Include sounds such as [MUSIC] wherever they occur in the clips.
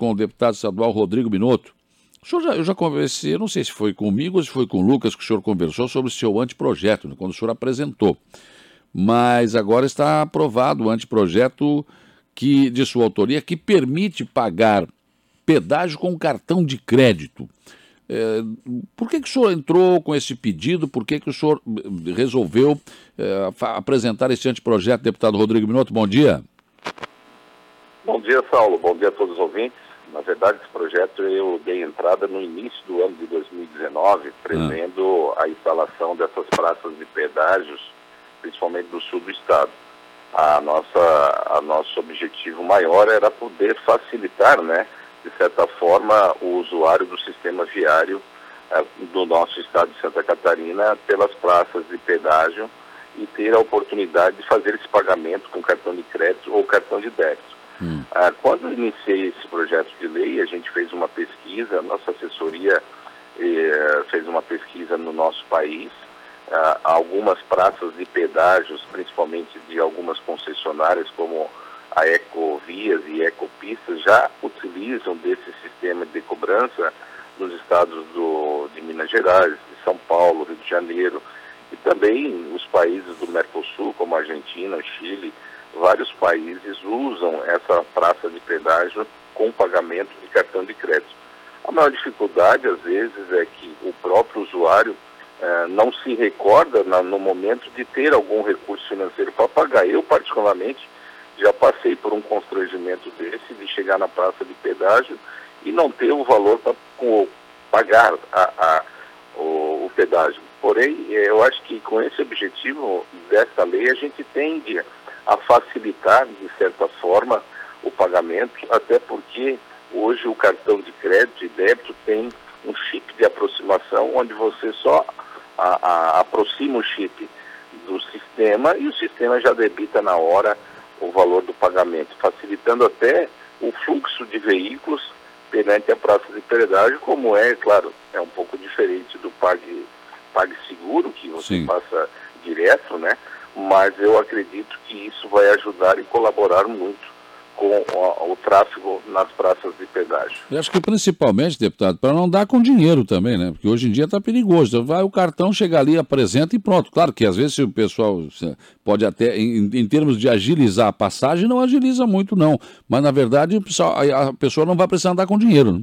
com o deputado estadual Rodrigo Minotto. Já, eu já conversei, não sei se foi comigo ou se foi com o Lucas que o senhor conversou sobre o seu anteprojeto, né, quando o senhor apresentou. Mas agora está aprovado o anteprojeto que, de sua autoria que permite pagar pedágio com cartão de crédito. É, por que, que o senhor entrou com esse pedido? Por que, que o senhor eh, resolveu é, apresentar esse anteprojeto, deputado Rodrigo Minotto? Bom dia. Bom dia, Saulo. Bom dia a todos os ouvintes. Na verdade, esse projeto eu dei entrada no início do ano de 2019, prevendo ah. a instalação dessas praças de pedágios, principalmente do sul do estado. A nossa, a nosso objetivo maior era poder facilitar, né, de certa forma, o usuário do sistema viário eh, do nosso estado de Santa Catarina pelas praças de pedágio e ter a oportunidade de fazer esse pagamento com cartão de crédito ou cartão de débito. Hum. Ah, quando iniciei esse projeto de lei, a gente fez uma pesquisa, a nossa assessoria eh, fez uma pesquisa no nosso país, ah, algumas praças de pedágios, principalmente de algumas concessionárias como a Ecovias e Ecopistas, já utilizam desse sistema de cobrança nos estados do, de Minas Gerais, de São Paulo, Rio de Janeiro, e também os países do Mercosul, como Argentina, Chile, vários países usam essa praça de pedágio com pagamento de cartão de crédito. A maior dificuldade, às vezes, é que o próprio usuário eh, não se recorda na, no momento de ter algum recurso financeiro para pagar. Eu, particularmente, já passei por um constrangimento desse, de chegar na praça de pedágio e não ter o valor para pagar a, a, o, o pedágio. Porém, eu acho que com esse objetivo desta lei, a gente tende a facilitar, de certa forma, o pagamento, até porque hoje o cartão de crédito e débito tem um chip de aproximação, onde você só a, a, aproxima o chip do sistema e o sistema já debita na hora o valor do pagamento, facilitando até o fluxo de veículos perante a praça de pedágio, como é, claro, é um pouco diferente do Pague, Pague Seguro, que você Sim. passa direto, né? Mas eu acredito que isso vai ajudar e colaborar muito com o, o, tráfego nas praças de pedágio. Eu acho que principalmente, deputado, para não dar com dinheiro também, né? Porque hoje em dia está perigoso. Então vai o cartão, chega ali, apresenta e pronto. Claro que às vezes o pessoal pode até, em, em termos de agilizar a passagem, não agiliza muito não. Mas na verdade a pessoa não vai precisar andar com dinheiro. Né?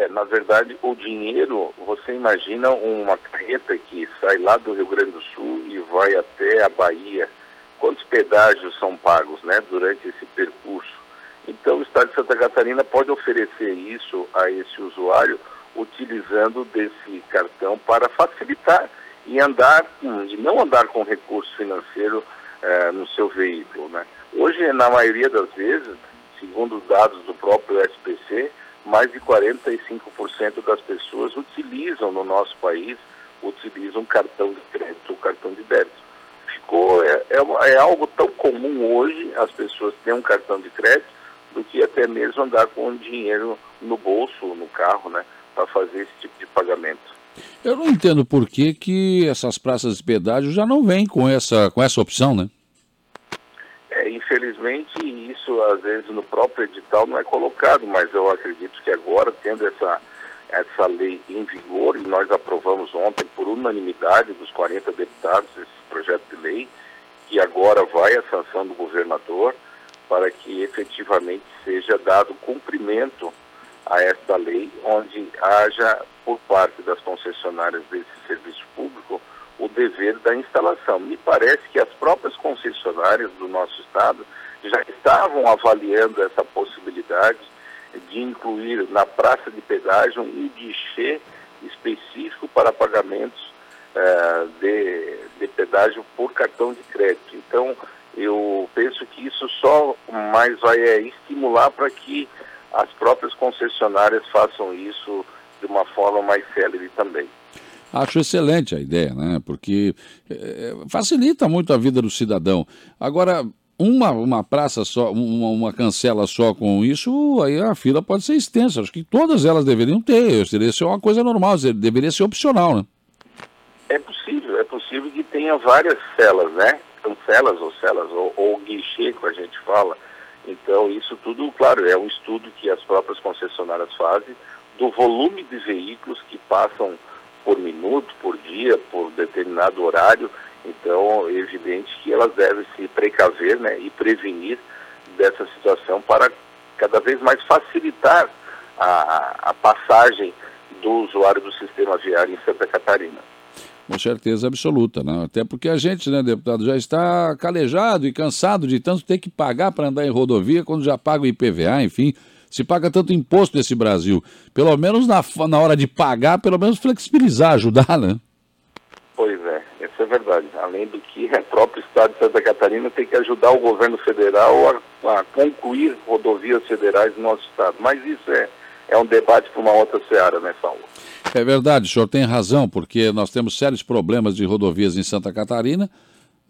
É, na verdade, o dinheiro, você imagina uma carreta que sai lá do Rio Grande do Sul e vai até a Bahia quantos pedágios são pagos né, durante esse percurso. Então, o Estado de Santa Catarina pode oferecer isso a esse usuário utilizando desse cartão para facilitar e andar e não andar com recurso financeiro eh, no seu veículo. Né? Hoje, na maioria das vezes, segundo os dados do próprio SPC, mais de 45% das pessoas utilizam no nosso país utilizam cartão de crédito ou cartão de débito ficou, é, é, é, algo tão comum hoje as pessoas terem um cartão de crédito do que até mesmo andar com dinheiro no bolso, no carro, né, para fazer esse tipo de pagamento. Eu não entendo por que, que essas praças de pedágio já não vêm com essa, com essa opção, né? Infelizmente, isso às vezes no próprio edital não é colocado, mas eu acredito que agora, tendo essa, essa lei em vigor, e nós aprovamos ontem por unanimidade dos 40 deputados esse projeto de lei, que agora vai à sanção do governador, para que efetivamente seja dado cumprimento a esta lei, onde haja, por parte das concessionárias desse serviço público, o dever da instalação. Me parece que as próprias concessionárias do nosso Estado já estavam avaliando essa possibilidade de incluir na praça de pedágio um guichê específico para pagamentos uh, de, de pedágio por cartão de crédito. Então, eu penso que isso só mais vai é, estimular para que as próprias concessionárias façam isso de uma forma mais célere também. Acho excelente a ideia, né? Porque é, facilita muito a vida do cidadão. Agora, uma, uma praça só, uma, uma, cancela só com isso, aí a fila pode ser extensa. Acho que todas elas deveriam ter. Deveria ser uma coisa normal, deveria ser opcional, né? É possível, é possível que tenha várias celas, né? Cancelas ou celas, ou, ou guichê, que a gente fala. Então, isso tudo, claro, é um estudo que as próprias concessionárias fazem do volume de veículos que passam por minuto, por dia, por determinado horário. Então, é evidente que elas devem se precaver né, e prevenir dessa situação para cada vez mais facilitar a, a passagem do usuário do sistema viário em Santa Catarina. Com certeza absoluta, né? Até porque a gente, né, deputado, já está calejado e cansado de tanto ter que pagar para andar em rodovia quando já paga o IPVA, enfim. Se paga tanto imposto nesse Brasil. Pelo menos na, na hora de pagar, pelo menos flexibilizar, ajudar, né? Pois é, isso é verdade. Além do que o próprio Estado de Santa Catarina tem que ajudar o governo federal a, a concluir rodovias federais do nosso Estado. Mas isso é, é um debate para uma outra seara, né, Saulo? É verdade, o senhor tem razão, porque nós temos sérios problemas de rodovias em Santa Catarina.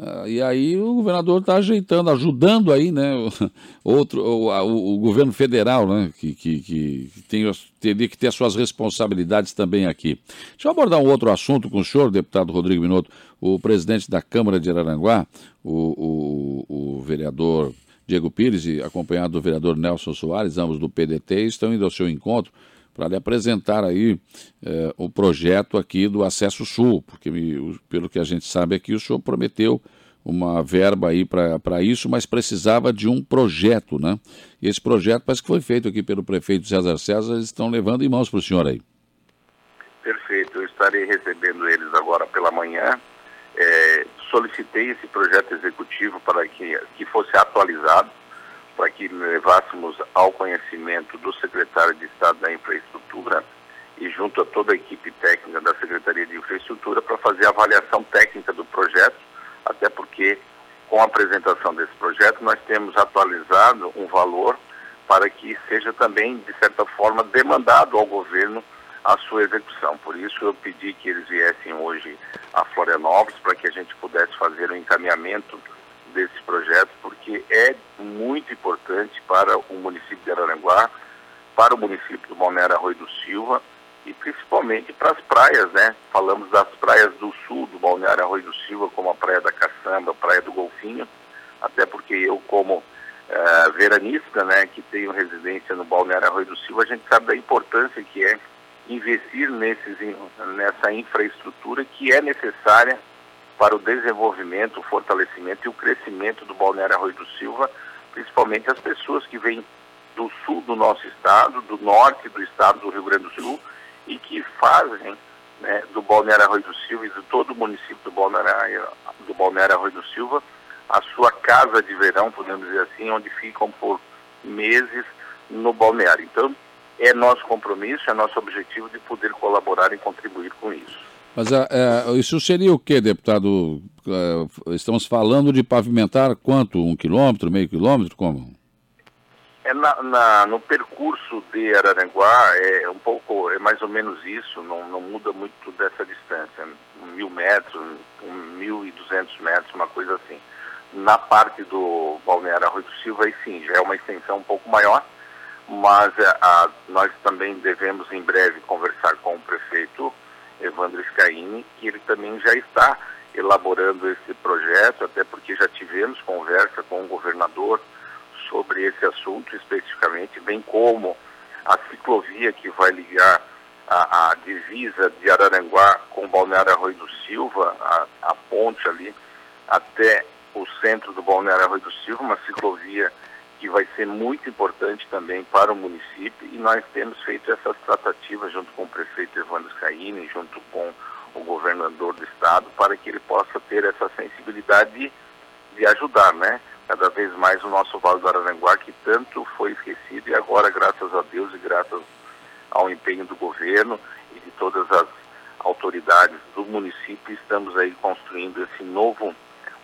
Uh, e aí o governador está ajeitando, ajudando aí, né, [LAUGHS] outro, o, o, o governo federal, né, que, que, que tem, teria que ter suas responsabilidades também aqui. Deixa eu abordar um outro assunto com o senhor, deputado Rodrigo Minotto, o presidente da Câmara de Araranguá, o, o, o vereador Diego Pires, acompanhado do vereador Nelson Soares, ambos do PDT, estão indo ao seu encontro para lhe apresentar aí eh, o projeto aqui do Acesso Sul, porque me, pelo que a gente sabe aqui, o senhor prometeu uma verba aí para isso, mas precisava de um projeto, né? E esse projeto parece que foi feito aqui pelo prefeito César César, eles estão levando em mãos para o senhor aí. Perfeito, eu estarei recebendo eles agora pela manhã. É, solicitei esse projeto executivo para que, que fosse atualizado para que levássemos ao conhecimento do secretário de Estado da Infraestrutura e junto a toda a equipe técnica da Secretaria de Infraestrutura para fazer a avaliação técnica do projeto, até porque com a apresentação desse projeto nós temos atualizado um valor para que seja também, de certa forma, demandado ao governo a sua execução. Por isso eu pedi que eles viessem hoje a Florianópolis para que a gente pudesse fazer o um encaminhamento desse projeto, porque é muito importante para o município de Araranguá, para o município do Balneário Arroio do Silva e principalmente para as praias, né? Falamos das praias do sul do Balneário Arroio do Silva, como a Praia da Caçamba, a Praia do Golfinho, até porque eu, como uh, veranista, né, que tenho residência no Balneário Arroio do Silva, a gente sabe da importância que é investir nesses, nessa infraestrutura que é necessária para o desenvolvimento, o fortalecimento e o crescimento do Balneário Arroio do Silva, principalmente as pessoas que vêm do sul do nosso estado, do norte do estado do Rio Grande do Sul e que fazem né, do Balneário Arroio do Silva e de todo o município do Balneário, do Balneário Arroio do Silva a sua casa de verão, podemos dizer assim, onde ficam por meses no balneário. Então, é nosso compromisso, é nosso objetivo de poder colaborar e contribuir com isso. Mas é, é, isso seria o que, deputado? É, estamos falando de pavimentar quanto? Um quilômetro, meio quilômetro? Como? É na, na, no percurso de Araranguá, é um pouco, é mais ou menos isso, não, não muda muito dessa distância, mil metros, mil e duzentos metros, uma coisa assim. Na parte do Balneário Arroio do Silva, aí sim, já é uma extensão um pouco maior, mas a, a, nós também devemos em breve conversar com o prefeito Evandro Scaini, que ele também já está elaborando esse projeto, até porque já tivemos conversa com o governador sobre esse assunto especificamente, bem como a ciclovia que vai ligar a, a divisa de Araranguá com Balneário Arroio do Silva, a, a ponte ali até o centro do Balneário Arroio do Silva, uma ciclovia que vai ser muito importante também para o município e nós temos feito essas tratativas junto com o prefeito Evandro Caine, junto com o governador do estado, para que ele possa ter essa sensibilidade de, de ajudar, né? Cada vez mais o nosso Vale do Araranguá, que tanto foi esquecido e agora, graças a Deus e graças ao empenho do governo e de todas as autoridades do município, estamos aí construindo esse novo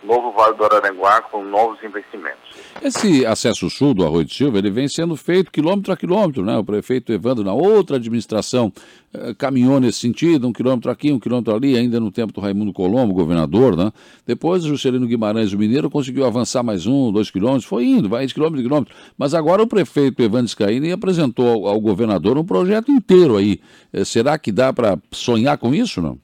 novo Vale do Araranguá com novos investimentos. Esse acesso sul do Arroio de Silva, ele vem sendo feito quilômetro a quilômetro, né? O prefeito Evandro, na outra administração, eh, caminhou nesse sentido, um quilômetro aqui, um quilômetro ali, ainda no tempo do Raimundo Colombo, governador, né? Depois o Juscelino Guimarães, o mineiro, conseguiu avançar mais um, dois quilômetros, foi indo, vai de quilômetro em quilômetro. Mas agora o prefeito Evandro Scaini apresentou ao, governador um projeto inteiro aí. Eh, será que dá para sonhar com isso, não?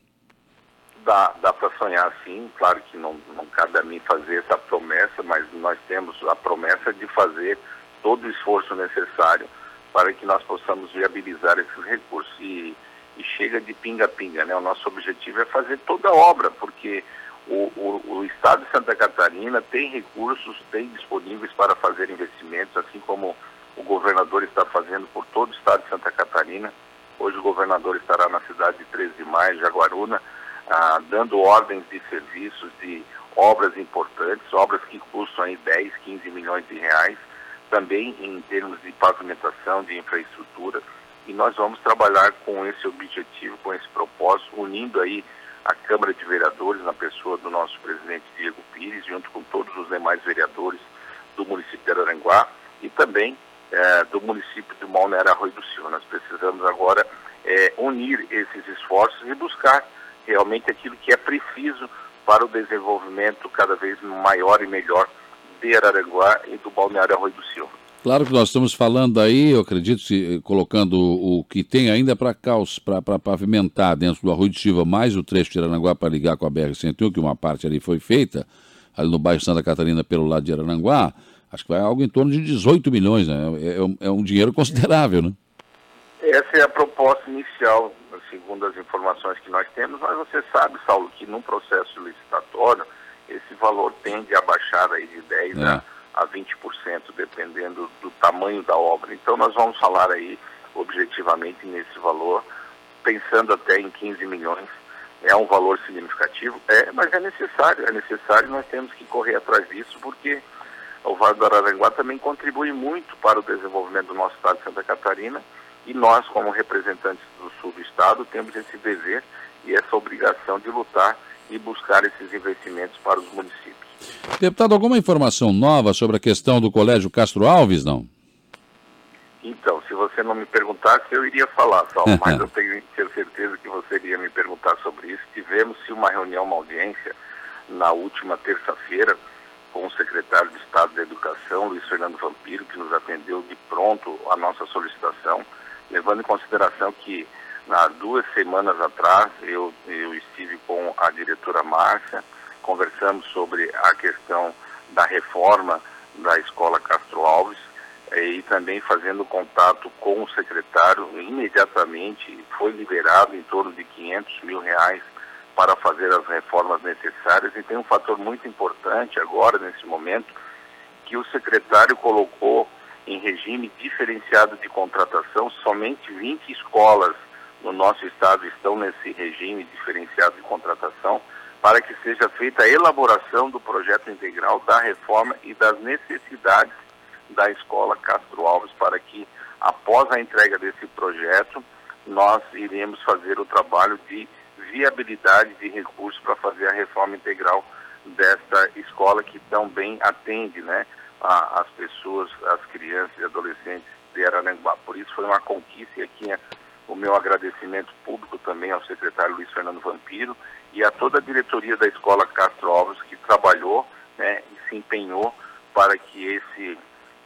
Dá, dá para sonhar sim, claro que não, não cabe a mim fazer essa promessa, mas nós temos a promessa de fazer todo o esforço necessário para que nós possamos viabilizar esses recursos. E, e chega de pinga-pinga, né? O nosso objetivo é fazer toda a obra, porque o, o, o, Estado de Santa Catarina tem recursos, tem disponíveis para fazer investimentos, assim como o governador está fazendo por todo o Estado de Santa Catarina. Hoje o governador estará na cidade de 13 de maio, Jaguaruna, ah, dando ordens de serviços, de obras importantes, obras que custam aí 10, 15 milhões de reais, também em termos de pavimentação, de infraestrutura. E nós vamos trabalhar com esse objetivo, com esse propósito, unindo aí a Câmara de Vereadores, na pessoa do nosso presidente Diego Pires, junto com todos os demais vereadores do município de Araranguá e também é, do município de Malneira Arroio do Sil. Nós precisamos agora é, unir esses esforços e buscar realmente aquilo que é preciso para o desenvolvimento cada vez maior e melhor de Araranguá e do Balneário Arroio do Sil. Claro que nós estamos falando aí, eu acredito, se, colocando o que tem ainda para para pavimentar dentro do Arroio de Silva, mais o trecho de Arananguá para ligar com a BR-101, que uma parte ali foi feita, ali no bairro Santa Catarina, pelo lado de Arananguá, acho que vai algo em torno de 18 milhões, né? É, é, um, é um dinheiro [LAUGHS] considerável, né? Essa é a proposta inicial, segundo as informações que nós temos, mas você sabe, Saulo, que num processo licitatório, esse valor tende a baixar aí de 10 é. a a 20%, dependendo do tamanho da obra. Então nós vamos falar aí objetivamente nesse valor, pensando até em 15 milhões. É um valor significativo, é, mas é necessário, é necessário, nós temos que correr atrás disso, porque o Vale do Araranguá também contribui muito para o desenvolvimento do nosso estado de Santa Catarina, e nós, como representantes do sul do estado, temos esse dever e essa obrigação de lutar e buscar esses investimentos para os municípios. Deputado, alguma informação nova sobre a questão do Colégio Castro Alves, não? Então, se você não me perguntasse, eu iria falar, só, [LAUGHS] mas eu tenho certeza que você iria me perguntar sobre isso. Tivemos uma reunião, uma audiência, na última terça-feira, com o secretário de Estado da Educação, Luiz Fernando Vampiro, que nos atendeu de pronto a nossa solicitação, levando em consideração que, há duas semanas atrás, eu, eu estive com a diretora Márcia, conversamos sobre a questão da reforma da Escola Castro Alves eh, e também fazendo contato com o secretário, imediatamente foi liberado em torno de 500 mil reais para fazer as reformas necessárias. E tem um fator muito importante agora, nesse momento, que o secretário colocou em regime diferenciado de contratação, somente 20 escolas no nosso estado estão nesse regime diferenciado de contratação para que seja feita a elaboração do projeto integral da reforma e das necessidades da escola Castro Alves, para que, após a entrega desse projeto, nós iremos fazer o trabalho de viabilidade de recursos para fazer a reforma integral desta escola que tão bem atende né, a, as pessoas, as crianças e adolescentes de Araranguá. Por isso foi uma conquista e aqui é o meu agradecimento público também ao secretário Luiz Fernando Vampiro e a toda a diretoria da Escola Castro Alves que trabalhou né, e se empenhou para que esse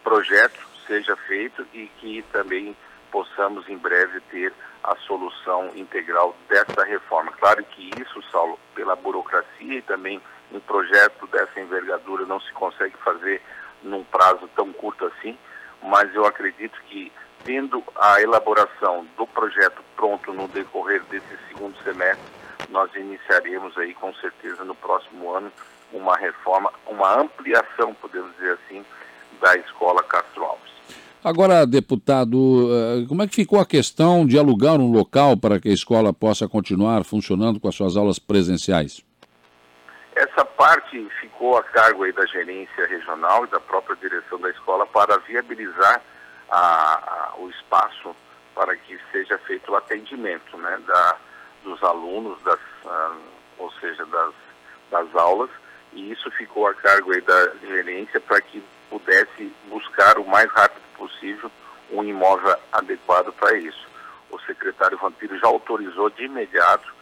projeto seja feito e que também possamos em breve ter a solução integral dessa reforma. Claro que isso, Saulo, pela burocracia e também um projeto dessa envergadura não se consegue fazer num prazo tão curto assim, mas eu acredito que tendo a elaboração do projeto pronto no decorrer desse segundo semestre, nós iniciaremos aí com certeza no próximo ano uma reforma, uma ampliação, podemos dizer assim, da escola Castro Alves. Agora, deputado, eh, como é que ficou a questão de alugar um local para que a escola possa continuar funcionando com as suas aulas presenciais? Essa parte ficou a cargo aí da gerência regional e da própria direção da escola para viabilizar a, a, o espaço para que seja feito o atendimento né, da, dos alunos, das, uh, ou seja, das, das aulas, e isso ficou a cargo aí da gerência para que pudesse buscar o mais rápido possível um imóvel adequado para isso. O secretário Vampiro já autorizou de imediato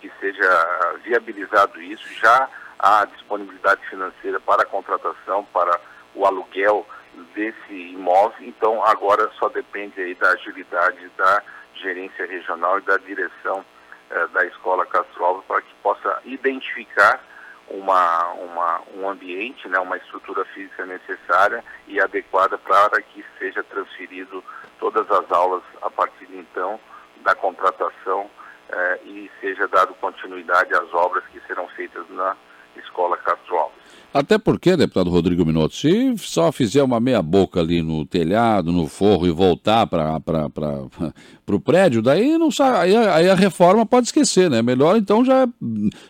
que seja viabilizado isso, já há disponibilidade financeira para a contratação, para o aluguel desse imóvel, então agora só depende aí da agilidade da gerência regional e da direção eh, da Escola Castro Alves para que possa identificar uma, uma, um ambiente, né, uma estrutura física necessária e adequada para que seja transferido todas as aulas a partir de então da contratação eh, e seja dado continuidade às obras que serão feitas na Escola Castro Alves. Até porque, deputado Rodrigo Minotto, se só fizer uma meia boca ali no telhado, no forro e voltar para [LAUGHS] o prédio, daí não sai, aí, aí, a reforma pode esquecer, né? Melhor então já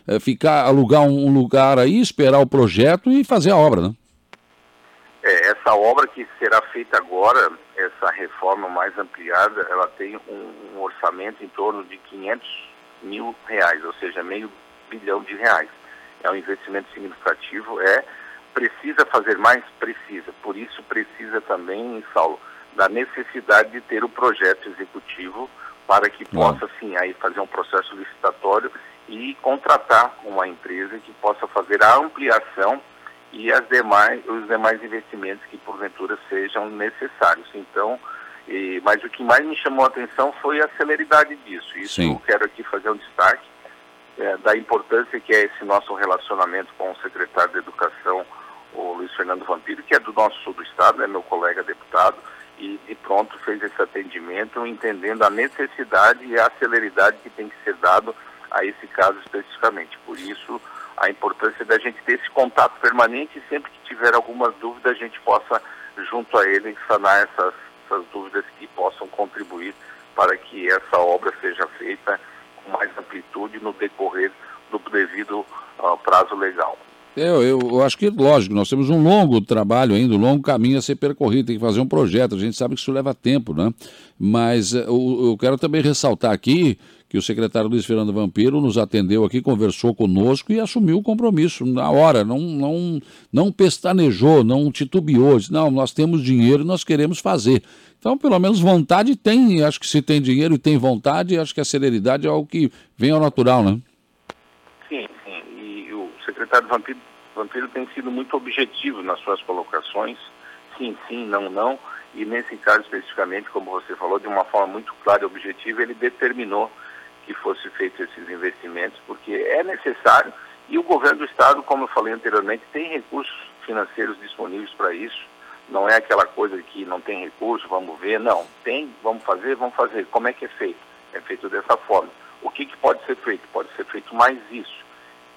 é, ficar, alugar um, lugar aí, esperar o projeto e fazer a obra, né? É, essa obra que será feita agora, essa reforma mais ampliada, ela tem um, um orçamento em torno de 500 mil reais, ou seja, meio bilhão de reais é um investimento significativo, é precisa fazer mais? Precisa. Por isso precisa também, Saulo, da necessidade de ter o projeto executivo para que possa, sim, aí fazer um processo licitatório e contratar uma empresa que possa fazer a ampliação e as demais, os demais investimentos que porventura sejam necessários. Então, e, mas o que mais me chamou a atenção foi a celeridade disso. Isso sim. eu quero aqui fazer um destaque é, da importância que é esse nosso relacionamento com o secretário de Educação, o Luiz Fernando Vampiro, que é do nosso sul do estado, é meu colega deputado, e de pronto fez esse atendimento, entendendo a necessidade e a celeridade que tem que ser dado a esse caso especificamente. Por isso, a importância da gente ter esse contato permanente e sempre que tiver algumas dúvidas, a gente possa, junto a ele, sanar essas, essas dúvidas que possam contribuir para que essa obra seja feita mais amplitude no decorrer do devido uh, prazo legal. Eu, eu, eu, acho que, lógico, nós temos um longo trabalho ainda, um longo caminho a ser percorrido, tem que fazer um projeto, a gente sabe que isso leva tempo, né? Mas uh, eu quero também ressaltar aqui que o secretário Luiz Fernando Vampiro nos atendeu aqui, conversou conosco e assumiu o compromisso na hora, não, não, não pestanejou, não titubeou, disse, não, nós temos dinheiro e nós queremos fazer. Então, pelo menos vontade tem, acho que se tem dinheiro e tem vontade, acho que a celeridade é algo que vem ao natural, né? Sim, sim. E o secretário Vampiro, Vampiro tem sido muito objetivo nas suas colocações, sim, sim, não, não. E nesse caso especificamente, como você falou, de uma forma muito clara e objetiva, ele determinou que fosse feito esses investimentos, porque é necessário e o governo do estado, como eu falei anteriormente, tem recursos financeiros disponíveis para isso não é aquela coisa que não tem recurso, vamos ver, não. Tem, vamos fazer, vamos fazer. Como é que é feito? É feito dessa forma. O que, que pode ser feito? Pode ser feito mais isso.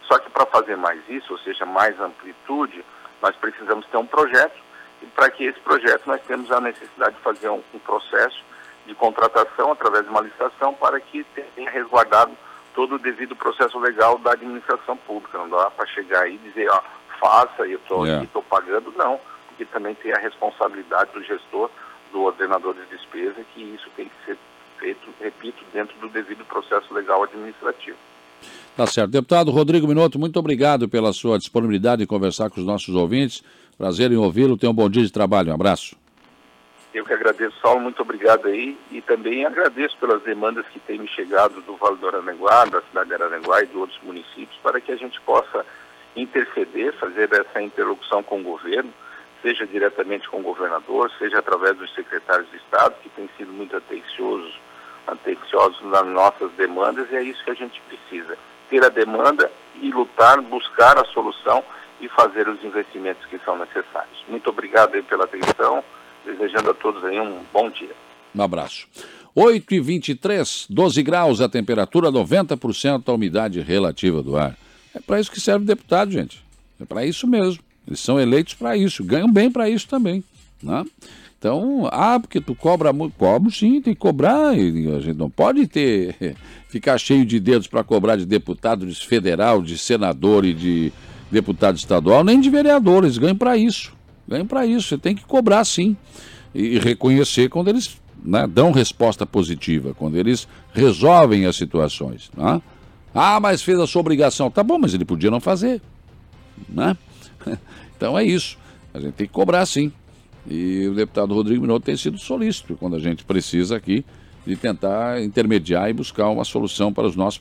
Só que para fazer mais isso, ou seja, mais amplitude, nós precisamos ter um projeto, e para que esse projeto nós temos a necessidade de fazer um, um processo de contratação através de uma licitação para que tenha resguardado todo o devido processo legal da administração pública. Não dá para chegar aí e dizer, ó, faça, eu estou yeah. É. pagando, não que também tem a responsabilidade do gestor, do ordenador de despesa, que isso tem que ser feito, repito, dentro do devido processo legal administrativo. Tá certo. Deputado Rodrigo Minotto, muito obrigado pela sua disponibilidade em conversar com os nossos ouvintes. Prazer em ouvi-lo. Tenha um bom dia de trabalho. Um abraço. Eu que agradeço, Saulo, muito obrigado aí. E também agradeço pelas demandas que têm me chegado do Vale do Aranaguá, da cidade de Aranaguá e de outros municípios, para que a gente possa interceder, fazer essa interlocução com o governo seja diretamente com o governador, seja através dos secretários de Estado, que têm sido muito atenciosos, atenciosos nas nossas demandas, e é isso que a gente precisa. Ter a demanda e lutar, buscar a solução e fazer os investimentos que são necessários. Muito obrigado aí pela atenção, desejando a todos aí um bom dia. Um abraço. 8 e 23, 12 graus a temperatura, 90% a umidade relativa do ar. É para isso que serve o deputado, gente. É para isso mesmo. Eles são eleitos para isso, ganham bem para isso também. Né? Então, ah, porque tu cobra muito. Cobro sim, tem que cobrar. a gente não pode ter [LAUGHS] ficar cheio de dedos para cobrar de deputado de federal, de senador e de deputado estadual, nem de vereador. Eles ganham para isso. Ganham para isso. Você tem que cobrar sim. E reconhecer quando eles né, dão resposta positiva, quando eles resolvem as situações. Né? Ah, mas fez a sua obrigação. Tá bom, mas ele podia não fazer. Né? [LAUGHS] Então é isso. A gente tem que cobrar sim. E o deputado Rodrigo Minotto tem sido solícito quando a gente precisa aqui de tentar intermediar e buscar uma solução para os nossos